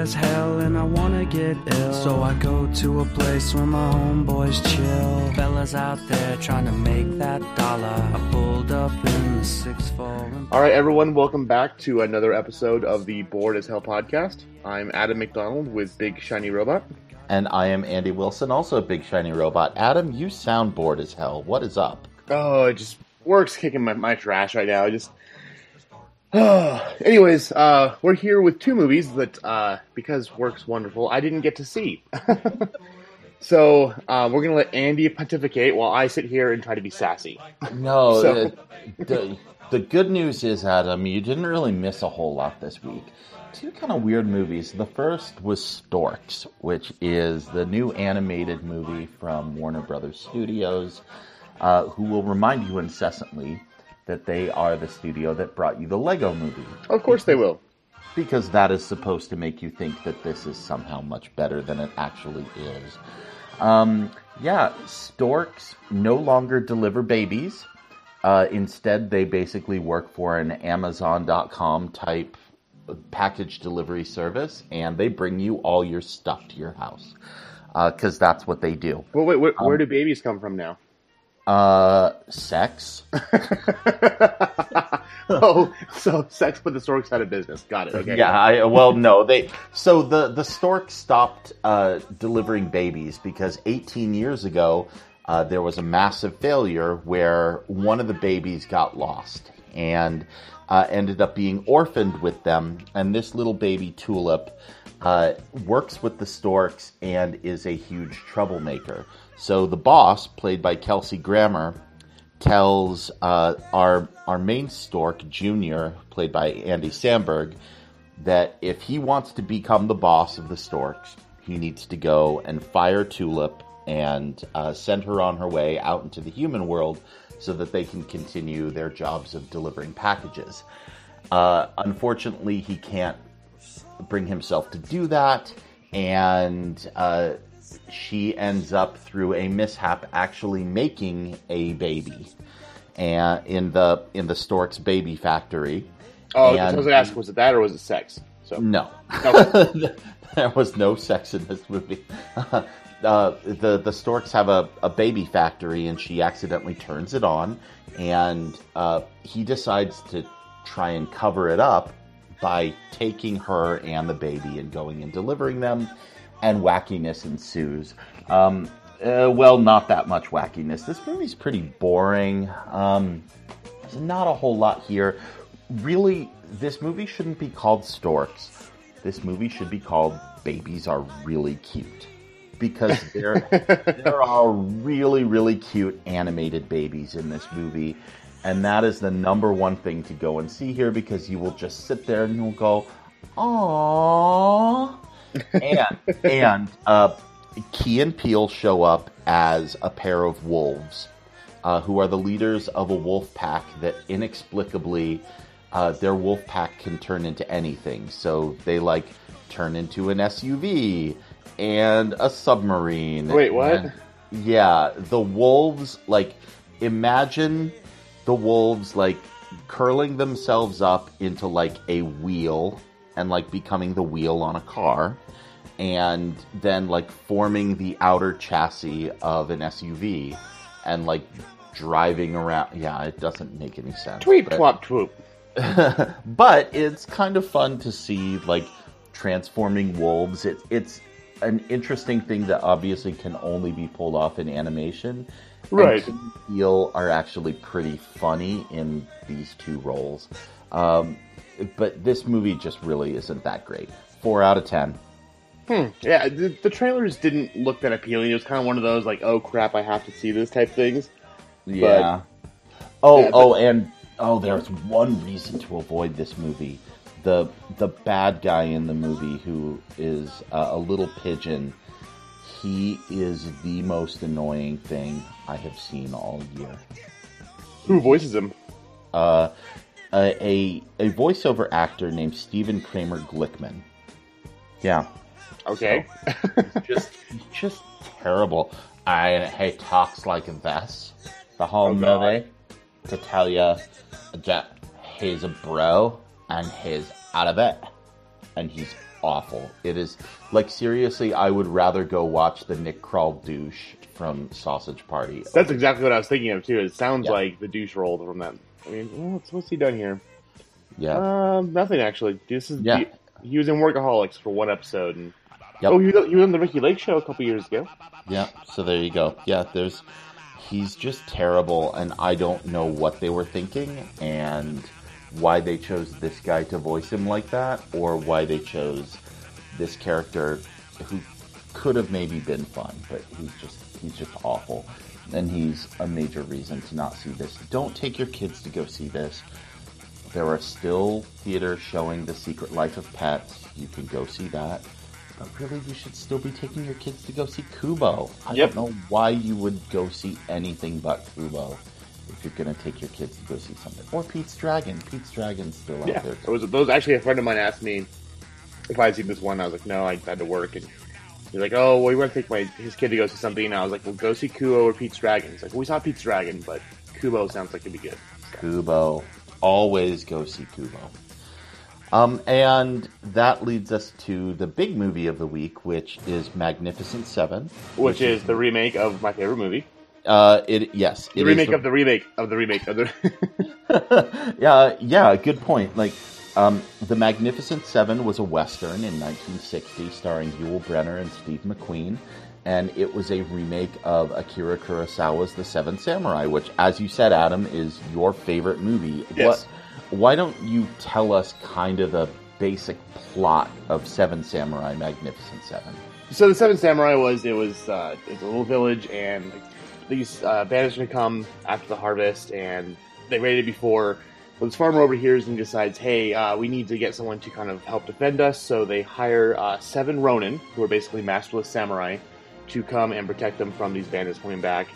as hell and I wanna get ill. So I go to a place where my homeboys chill. Fellas out there trying to make that dollar. I pulled up in the six four. All right, everyone, welcome back to another episode of the Bored as Hell podcast. I'm Adam McDonald with Big Shiny Robot. And I am Andy Wilson, also a big shiny robot. Adam, you sound bored as hell. What is up? Oh, it just works kicking my, my trash right now. I just. anyways, uh, we're here with two movies that, uh, because work's wonderful, I didn't get to see. so uh, we're gonna let Andy pontificate while I sit here and try to be sassy. No, So- the, the, the good news is, Adam, you didn't really miss a whole lot this week. Two kind of weird movies. The first was Storks, which is the new animated movie from Warner Brothers Studios, uh, who will remind you incessantly that they are the studio that brought you the Lego movie. Of course they will. because that is supposed to make you think that this is somehow much better than it actually is. Um, yeah, storks no longer deliver babies. Uh, instead, they basically work for an Amazon.com type package delivery service, and they bring you all your stuff to your house because that's what they do. Well, wait, where, where do babies come from now? Uh, sex. oh, so sex put the storks out of business. Got it. Okay. Yeah, I, well, no, they. So the the stork stopped uh, delivering babies because 18 years ago uh, there was a massive failure where one of the babies got lost and uh, ended up being orphaned with them. And this little baby tulip uh, works with the storks and is a huge troublemaker. So the boss, played by Kelsey Grammer, tells uh, our our main stork Junior, played by Andy Samberg, that if he wants to become the boss of the storks, he needs to go and fire Tulip and uh, send her on her way out into the human world so that they can continue their jobs of delivering packages. Uh, unfortunately, he can't bring himself to do that, and uh, she ends up through a mishap actually making a baby, and in the in the stork's baby factory. Oh, And- I was gonna ask, was it that or was it sex? So No, Okay. there was no sex in this movie. uh, the the storks have a, a baby factory, and she accidentally turns it on, and uh, he decides to try and cover it up by taking her and the baby and going and delivering them, and wackiness ensues. Um, uh, well, not that much wackiness. This movie's pretty boring. Um, there's not a whole lot here. Really, this movie shouldn't be called Storks. This movie should be called Babies Are Really Cute. Because there, there are really, really cute animated babies in this movie. And that is the number one thing to go and see here because you will just sit there and you'll go, Aww. And, and uh, Key and Peele show up as a pair of wolves uh, who are the leaders of a wolf pack that inexplicably uh, their wolf pack can turn into anything. So they like turn into an SUV and a submarine. Wait, what? and- yeah, the wolves like imagine the wolves like curling themselves up into like a wheel and like becoming the wheel on a car and then like forming the outer chassis of an SUV and like driving around. Yeah, it doesn't make any sense. tweet but- twop twoop. but it's kind of fun to see like transforming wolves. It, it's an interesting thing that obviously can only be pulled off in animation. Right. And and are actually pretty funny in these two roles. Um, but this movie just really isn't that great. Four out of ten. Hmm. Yeah, the, the trailers didn't look that appealing. It was kind of one of those like, oh crap, I have to see this type things. Yeah. oh, Yeah, but- oh, and oh, there's one reason to avoid this movie. The the bad guy in the movie who is uh, a little pigeon. He is the most annoying thing I have seen all year. Who voices him? Uh, a, a a voiceover actor named Stephen Kramer Glickman. Yeah, Okay. just just terrible. I he talks like this the whole Oh, God. movie to tell you that he's a bro and he's out of it and he's awful. It is like seriously, I would rather go watch the Nick Kroll douche from Sausage Party. That's exactly what I was thinking of too. It sounds Yeah. like the douche role from that. I mean, what's, what's he done here? Yeah, Um, nothing actually. This is Yeah. he, he was in Workaholics for one episode, and Yep. oh, he was, he was on the Ricki Lake show a couple years ago. yeah. So there you go. Yeah, there's he's just terrible, and I don't know what they were thinking and why they chose this guy to voice him like that, or why they chose this character who could have maybe been fun, but he's just he's just awful. And he's a major reason to not see this. Don't take your kids to go see this. There are still theaters showing The Secret Life of Pets. You can go see that. But really, you should still be taking your kids to go see Kubo. I Yep. don't know why you would go see anything but Kubo if you're going to take your kids to go see something. Or Pete's Dragon. Pete's Dragon's still out Yeah, there. it was those. Actually, a friend of mine asked me if I had seen this one. I was like, no, I had to work, and he's like, oh, well, you want to take my his kid to go see something? And I was like, well, go see Kubo or Pete's Dragon. He's like, well, we saw Pete's Dragon, but Kubo sounds like it'd be good. Kubo. Always go see Kubo. Um, and that leads us to the big movie of the week, which is Magnificent Seven. Which is the remake of my favorite movie. Uh, it yes, The it is remake of the remake of the remake of the. yeah, yeah, good point. Like, um, The Magnificent Seven was a Western in 1960 starring Yul Brynner and Steve McQueen, and it was a remake of Akira Kurosawa's The Seven Samurai, which, as you said, Adam, is your favorite movie. Yes. What, why don't you tell us kind of the basic plot of Seven Samurai Magnificent Seven? So the Seven Samurai was it was uh, it's a little village, and these uh, bandits are come after the harvest, and they raided before. Well, this farmer overhears and decides, hey, uh, we need to get someone to kind of help defend us. So they hire uh, seven Ronin, who are basically masterless samurai, to come and protect them from these bandits coming back.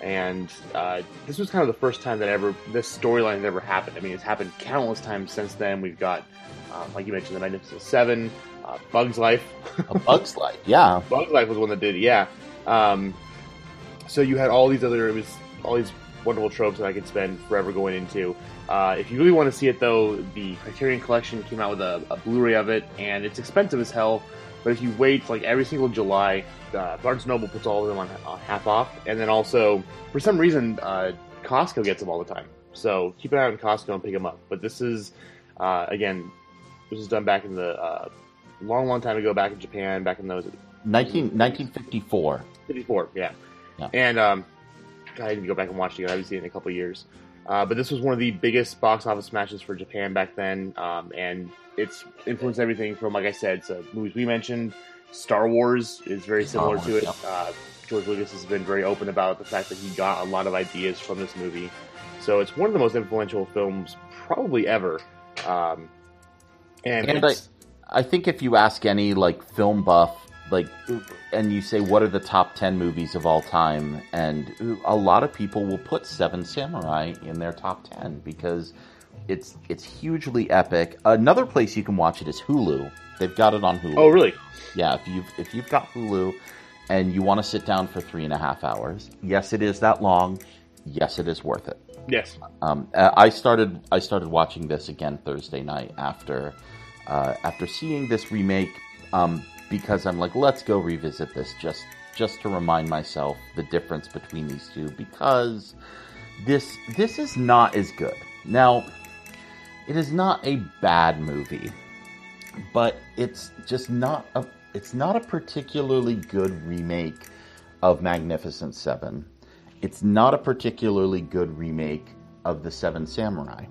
And uh, this was kind of the first time that ever this storyline had ever happened. I mean, it's happened countless times since then. We've got, um, like you mentioned, the Magnificent Seven, uh, Bug's Life. A Bug's Life, yeah. Bug's Life was one that did, it, yeah. Um, so you had all these other, it was all these wonderful tropes that I could spend forever going into. Uh, if you really want to see it, though, the Criterion Collection came out with a, a Blu-ray of it, and it's expensive as hell. But if you wait, like every single July, uh, Barnes Noble puts all of them on, on half off, and then also for some reason, uh, Costco gets them all the time. So keep an eye on Costco and pick them up. But this is, uh, again, this was done back in the uh, long, long time ago, back in Japan, back in those 19, 1954. 54, yeah. Yeah. And um, I to go back and watch it. again. I haven't seen it in a couple of years. Uh, but this was one of the biggest box office smashes for Japan back then, um, and it's influenced everything from, like I said, so movies we mentioned. Star Wars is very similar Wars, to it. yep. Uh, George Lucas has been very open about the fact that he got a lot of ideas from this movie. So it's one of the most influential films probably ever. Um, and And I, I think if you ask any like film buff, like, and you say what are the top ten movies of all time, and a lot of people will put Seven Samurai in their top ten because it's it's hugely epic. Another place you can watch it is Hulu. They've got it on Hulu. oh, really? Yeah, if you've if you've got Hulu and you want to sit down for three and a half hours, yes, it is that long. Yes, it is worth it. Yes. Um, uh, I started I started watching this again Thursday night after uh, after seeing this remake um, because I'm like, let's go revisit this just just to remind myself the difference between these two because this this is not as good. Now, it is not a bad movie, but it's just not a it's not a particularly good remake of Magnificent Seven. It's not a particularly good remake of The Seven Samurai.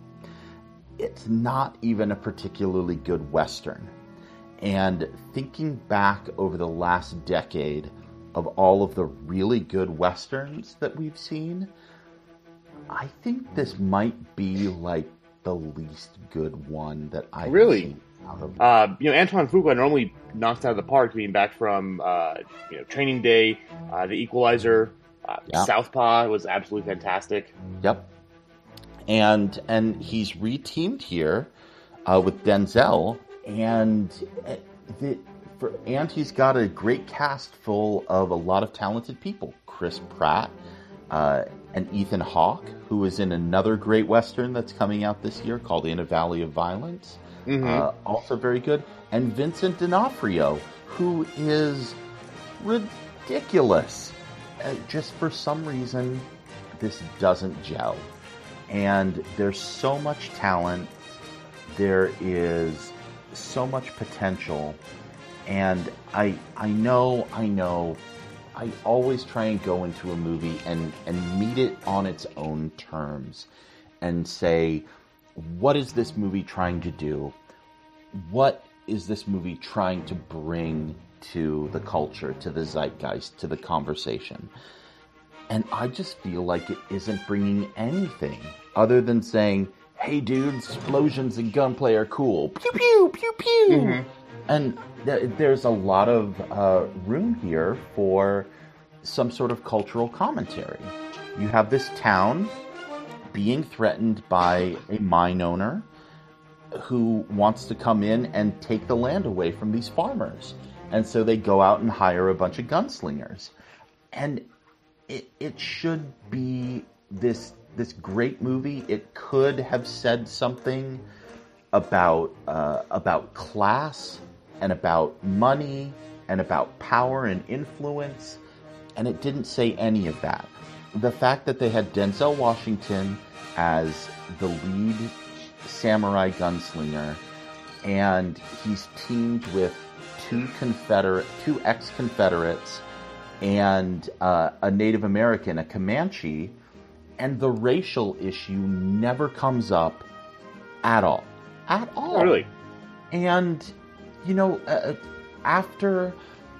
It's not even a particularly good Western. And thinking back over the last decade of all of the really good Westerns that we've seen, I think this might be like the least good one that I've Really? seen out of Uh, you know, Antoine Fuqua normally knocks out of the park, being back from uh, you know Training Day, uh, The Equalizer, uh, Yeah. Southpaw was absolutely fantastic. Yep. And and he's reteamed here uh, with Denzel, and uh, the, for, and he's got a great cast full of a lot of talented people. Chris Pratt uh, and Ethan Hawke, who is in another great western that's coming out this year called In a Valley of Violence, Mhm. uh, also very good, and Vincent D'Onofrio, who is ridiculous. Uh, just for some reason, this doesn't gel, and there's so much talent. There is so much potential, and I I know I know I always try and go into a movie and, and meet it on its own terms and say, what is this movie trying to do? What is this movie trying to bring to the culture, to the zeitgeist, to the conversation? And I just feel like it isn't bringing anything other than saying, hey dudes, explosions and gunplay are cool. Pew pew, pew pew. Mhm. And th- there's a lot of uh, room here for some sort of cultural commentary. You have this town being threatened by a mine owner who wants to come in and take the land away from these farmers. And so they go out and hire a bunch of gunslingers. And it, it should be this this great movie. It could have said something about uh, about class and about money and about power and influence, and it didn't say any of that. The fact that they had Denzel Washington as the lead samurai gunslinger, and he's teamed with two Confederate, two ex-Confederates, and uh, a Native American, a Comanche, and the racial issue never comes up at all, at all. Oh, really? And you know, uh, after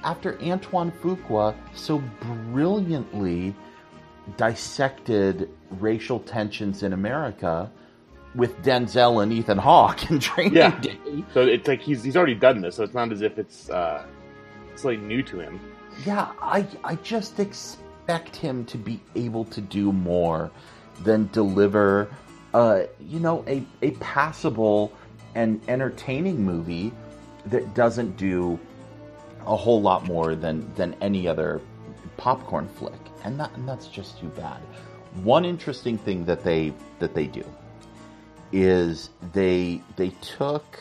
after Antoine Fuqua so brilliantly dissected racial tensions in America with Denzel and Ethan Hawke in Training Yeah. Day. So it's like he's he's already done this, so it's not as if it's uh, it's like new to him. Yeah, I I just expect him to be able to do more than deliver uh you know a a passable and entertaining movie that doesn't do a whole lot more than than any other popcorn flick. And that and that's just too bad. One interesting thing that they that they do is they they took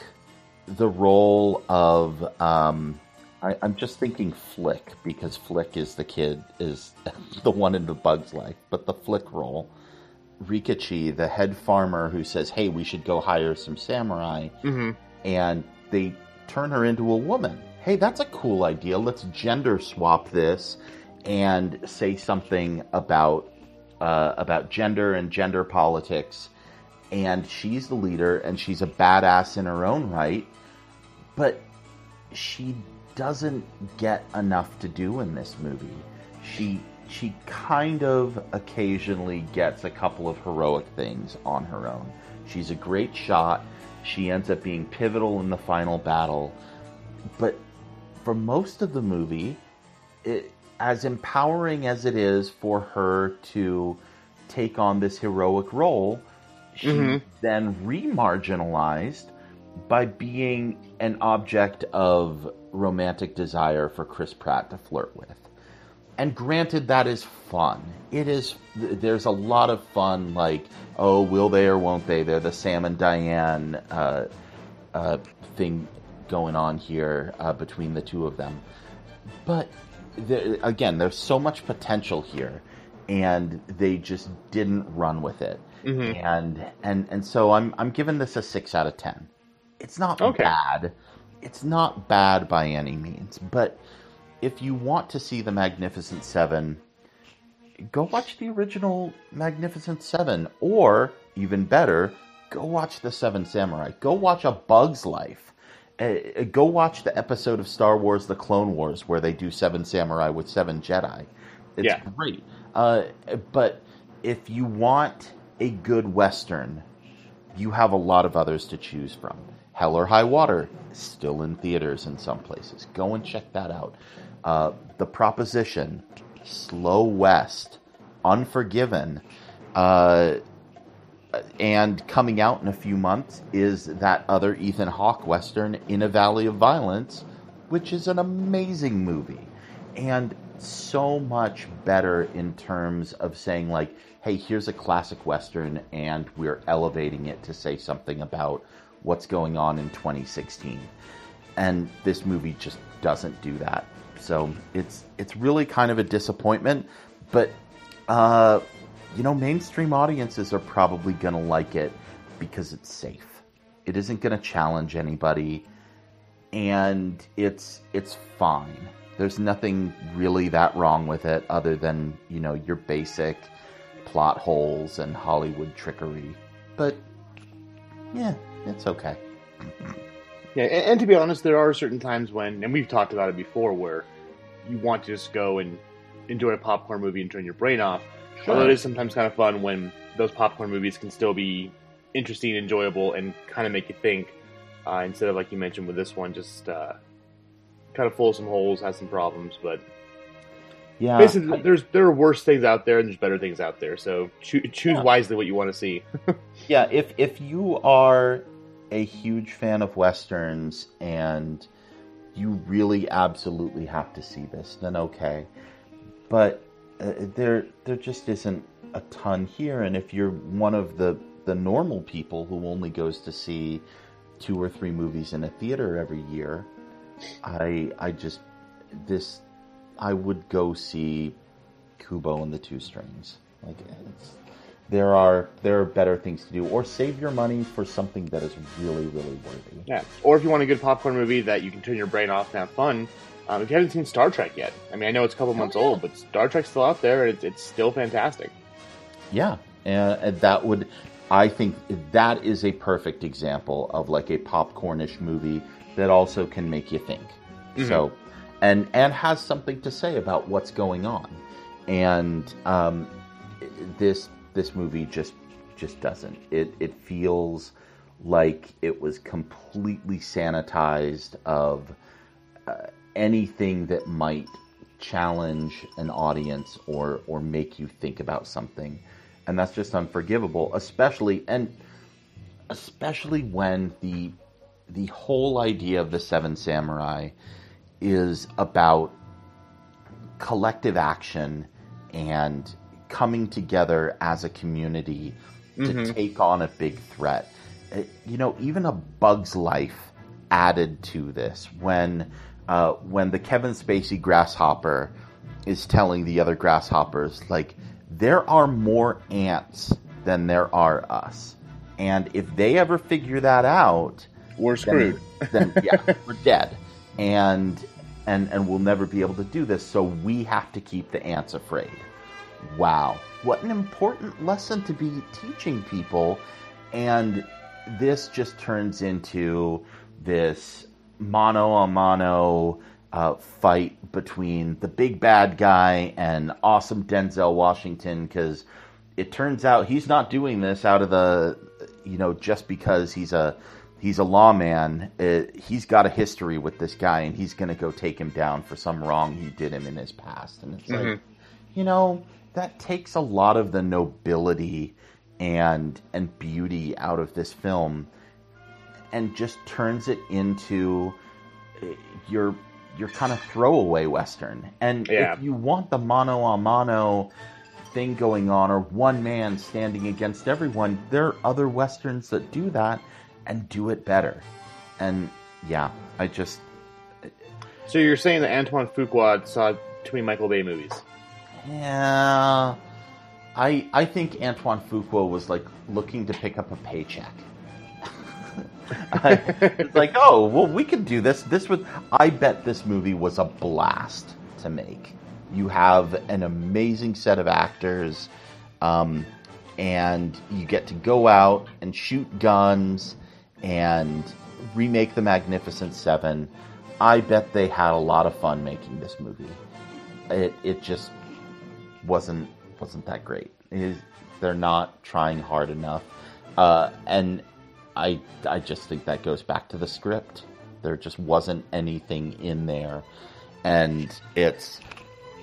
the role of um, I, I'm just thinking Flick because Flick is the kid is the one in the Bug's life, but the Flick role, Rikichi, the head farmer who says, "Hey, we should go hire some samurai," Mm-hmm. and they turn her into a woman. Hey, that's a cool idea. Let's gender swap this and say something about uh, about gender and gender politics. And she's the leader, and she's a badass in her own right, but she doesn't get enough to do in this movie. She she kind of occasionally gets a couple of heroic things on her own. She's a great shot. She ends up being pivotal in the final battle, but for most of the movie, it, as empowering as it is for her to take on this heroic role, she's Mhm. then remarginalized by being an object of romantic desire for Chris Pratt to flirt with. And granted, that is fun. It is. There's a lot of fun, like, oh, will they or won't they? They're the Sam and Diane uh, uh, thing going on here uh, between the two of them. But there, again, there's so much potential here, and they just didn't run with it. Mhm. And and and so I'm I'm giving this a six out of ten. It's not Okay. bad. It's not bad by any means, but if you want to see the Magnificent Seven, go watch the original Magnificent Seven, or even better, go watch the Seven Samurai. Go watch A Bug's Life. Uh, go watch the episode of Star Wars: The Clone Wars where they do Seven Samurai with seven Jedi. It's Yeah. great. Uh, but if you want a good Western, you have a lot of others to choose from. Hell or High Water, still in theaters in some places. Go and check that out. Uh, the Proposition, Slow West, Unforgiven, uh, and coming out in a few months is that other Ethan Hawke Western, In a Valley of Violence, which is an amazing movie. And so much better in terms of saying like, hey, here's a classic western, and we're elevating it to say something about what's going on in 2016. And this movie just doesn't do that. So it's it's really kind of a disappointment, but uh, you know, mainstream audiences are probably going to like it because it's safe. It isn't going to challenge anybody, and it's it's fine. There's nothing really that wrong with it, other than you know your basic plot holes and Hollywood trickery. But yeah, it's okay. Yeah, and, and, to be honest, there are certain times when, and we've talked about it before, where you want to just go and enjoy a popcorn movie and turn your brain off. Sure. Although it is sometimes kind of fun when those popcorn movies can still be interesting, and enjoyable, and kind of make you think. Uh, instead of like you mentioned with this one, just uh, kind of full of some holes, has some problems, but yeah, basically, I, there's there are worse things out there and there's better things out there. So cho- choose yeah. wisely what you want to see. yeah, if if you are a huge fan of westerns and you really absolutely have to see this, then okay. But uh, there there just isn't a ton here, and if you're one of the the normal people who only goes to see two or three movies in a theater every year, I I just this I would go see Kubo and the Two Strings. Like there are there are better things to do, or save your money for something that is really really worthy. Yeah, or if you want a good popcorn movie that you can turn your brain off and have fun. Um, if you haven't seen Star Trek yet, I mean, I know it's a couple months oh, yeah. old, but Star Trek's still out there, and it's, it's still fantastic. Yeah, and that would, I think, that is a perfect example of like a popcornish movie that also can make you think. Mm-hmm. So, and and has something to say about what's going on, and um, this this movie just just doesn't. It it feels like it was completely sanitized of uh, anything that might challenge an audience or or make you think about something, and that's just unforgivable. Especially and especially when the the whole idea of the Seven Samurai is about collective action and coming together as a community to mm-hmm. take on a big threat. Uh, you know, even a Bug's Life added to this when uh, when the Kevin Spacey grasshopper is telling the other grasshoppers like there are more ants than there are us, and if they ever figure that out, we're screwed. Then, then yeah, we're dead, and and and we'll never be able to do this. So we have to keep the ants afraid. Wow, what an important lesson to be teaching people. And this just turns into this mano a mano uh, fight between the big bad guy and awesome Denzel Washington because it turns out he's not doing this out of the, you know, just because he's a he's a lawman. It, he's got a history with this guy, and he's going to go take him down for some wrong he did him in his past. And it's mm-hmm. like, you know, that takes a lot of the nobility and and beauty out of this film and just turns it into eh, your your kind of throwaway western. And yeah. if you want the mano a mano thing going on or one man standing against everyone, there are other westerns that do that and do it better. And yeah, I just So you're saying that Antoine Fuqua saw too many Michael Bay movies? Yeah, I I think Antoine Fuqua was like looking to pick up a paycheck. it's like, oh, well, we could do this. This was, I bet this movie was a blast to make. You have an amazing set of actors, um, and you get to go out and shoot guns and remake the Magnificent Seven. I bet they had a lot of fun making this movie. It it just wasn't wasn't that great. they're not trying hard enough, uh, and I I just think that goes back to the script. There just wasn't anything in there, and it's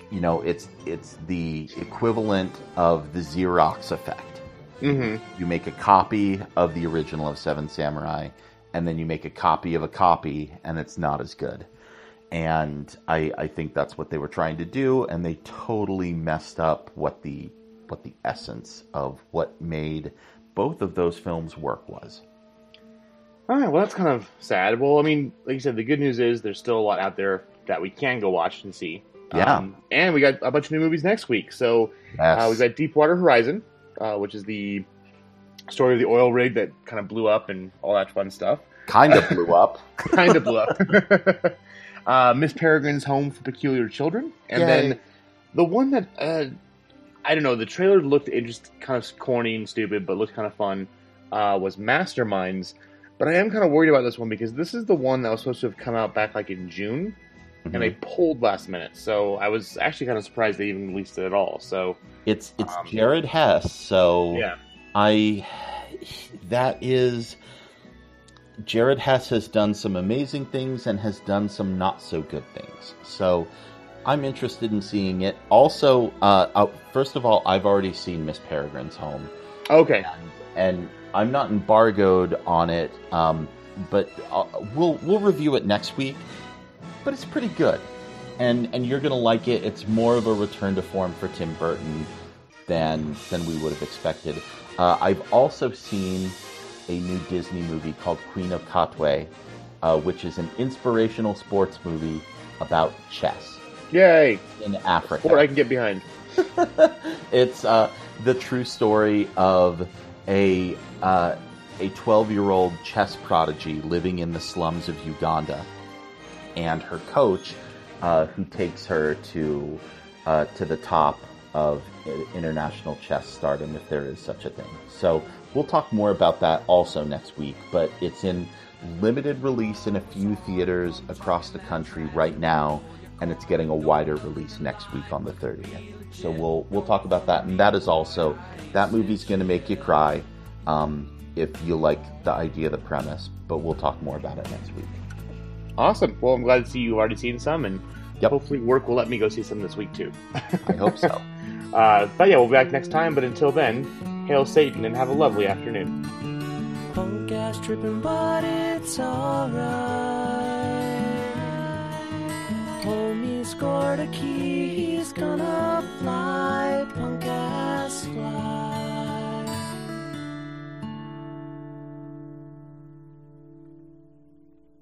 you know it's it's the equivalent of the Xerox effect. Mm-hmm. You make a copy of the original of Seven Samurai, and then you make a copy of a copy, and it's not as good. and I, I think that's what they were trying to do, and they totally messed up what the what the essence of what made both of those films work was. All right, well, that's kind of sad. Well, I mean, like you said, the good news is there's still a lot out there that we can go watch and see. Yeah. Um, and we got a bunch of new movies next week. So Yes. uh, we've got Deepwater Horizon, uh, which is the story of the oil rig that kind of blew up and all that fun stuff. kind of blew up. kind of blew up. uh, Miss Peregrine's Home for Peculiar Children, and Yay. then the one that uh, I don't know. The trailer looked just kind of corny and stupid, but looked kind of fun. Uh, was Masterminds, but I am kind of worried about this one because this is the one that was supposed to have come out back like in June, and they pulled last minute. So I was actually kind of surprised they even released it at all. So It's it's Um, Jared Hess, so yeah, I that is Jared Hess has done some amazing things and has done some not so good things. So I'm interested in seeing it. Also, uh, uh, first of all, I've already seen Miss Peregrine's Home, okay, and, and I'm not embargoed on it. Um, but uh, we'll we'll review it next week. But it's pretty good, and and you're gonna like it. It's more of a return to form for Tim Burton than than we would have expected. Uh, I've also seen a new Disney movie called Queen of Katwe, uh, which is an inspirational sports movie about chess yay! in Africa. Sport I can get behind. it's uh, the true story of a uh, a 12 year old chess prodigy living in the slums of Uganda, and her coach, uh, who takes her to uh, to the top of international chess stardom, if there is such a thing. So we'll talk more about that also next week. But it's in limited release in a few theaters across the country right now, and it's getting a wider release next week on the 30th. So we'll we'll talk about that, and that is also that movie's going to make you cry um, if you like the idea, the premise. But we'll talk more about it next week. Awesome. Well, I'm glad to see you've already seen some, and yep. hopefully work will let me go see some this week too. I hope so. Uh, but yeah, we'll be back next time. But until then, hail Satan and have a lovely afternoon. Punk ass tripping, but it's alright. Homie scored a key, he's gonna fly. Punk ass fly.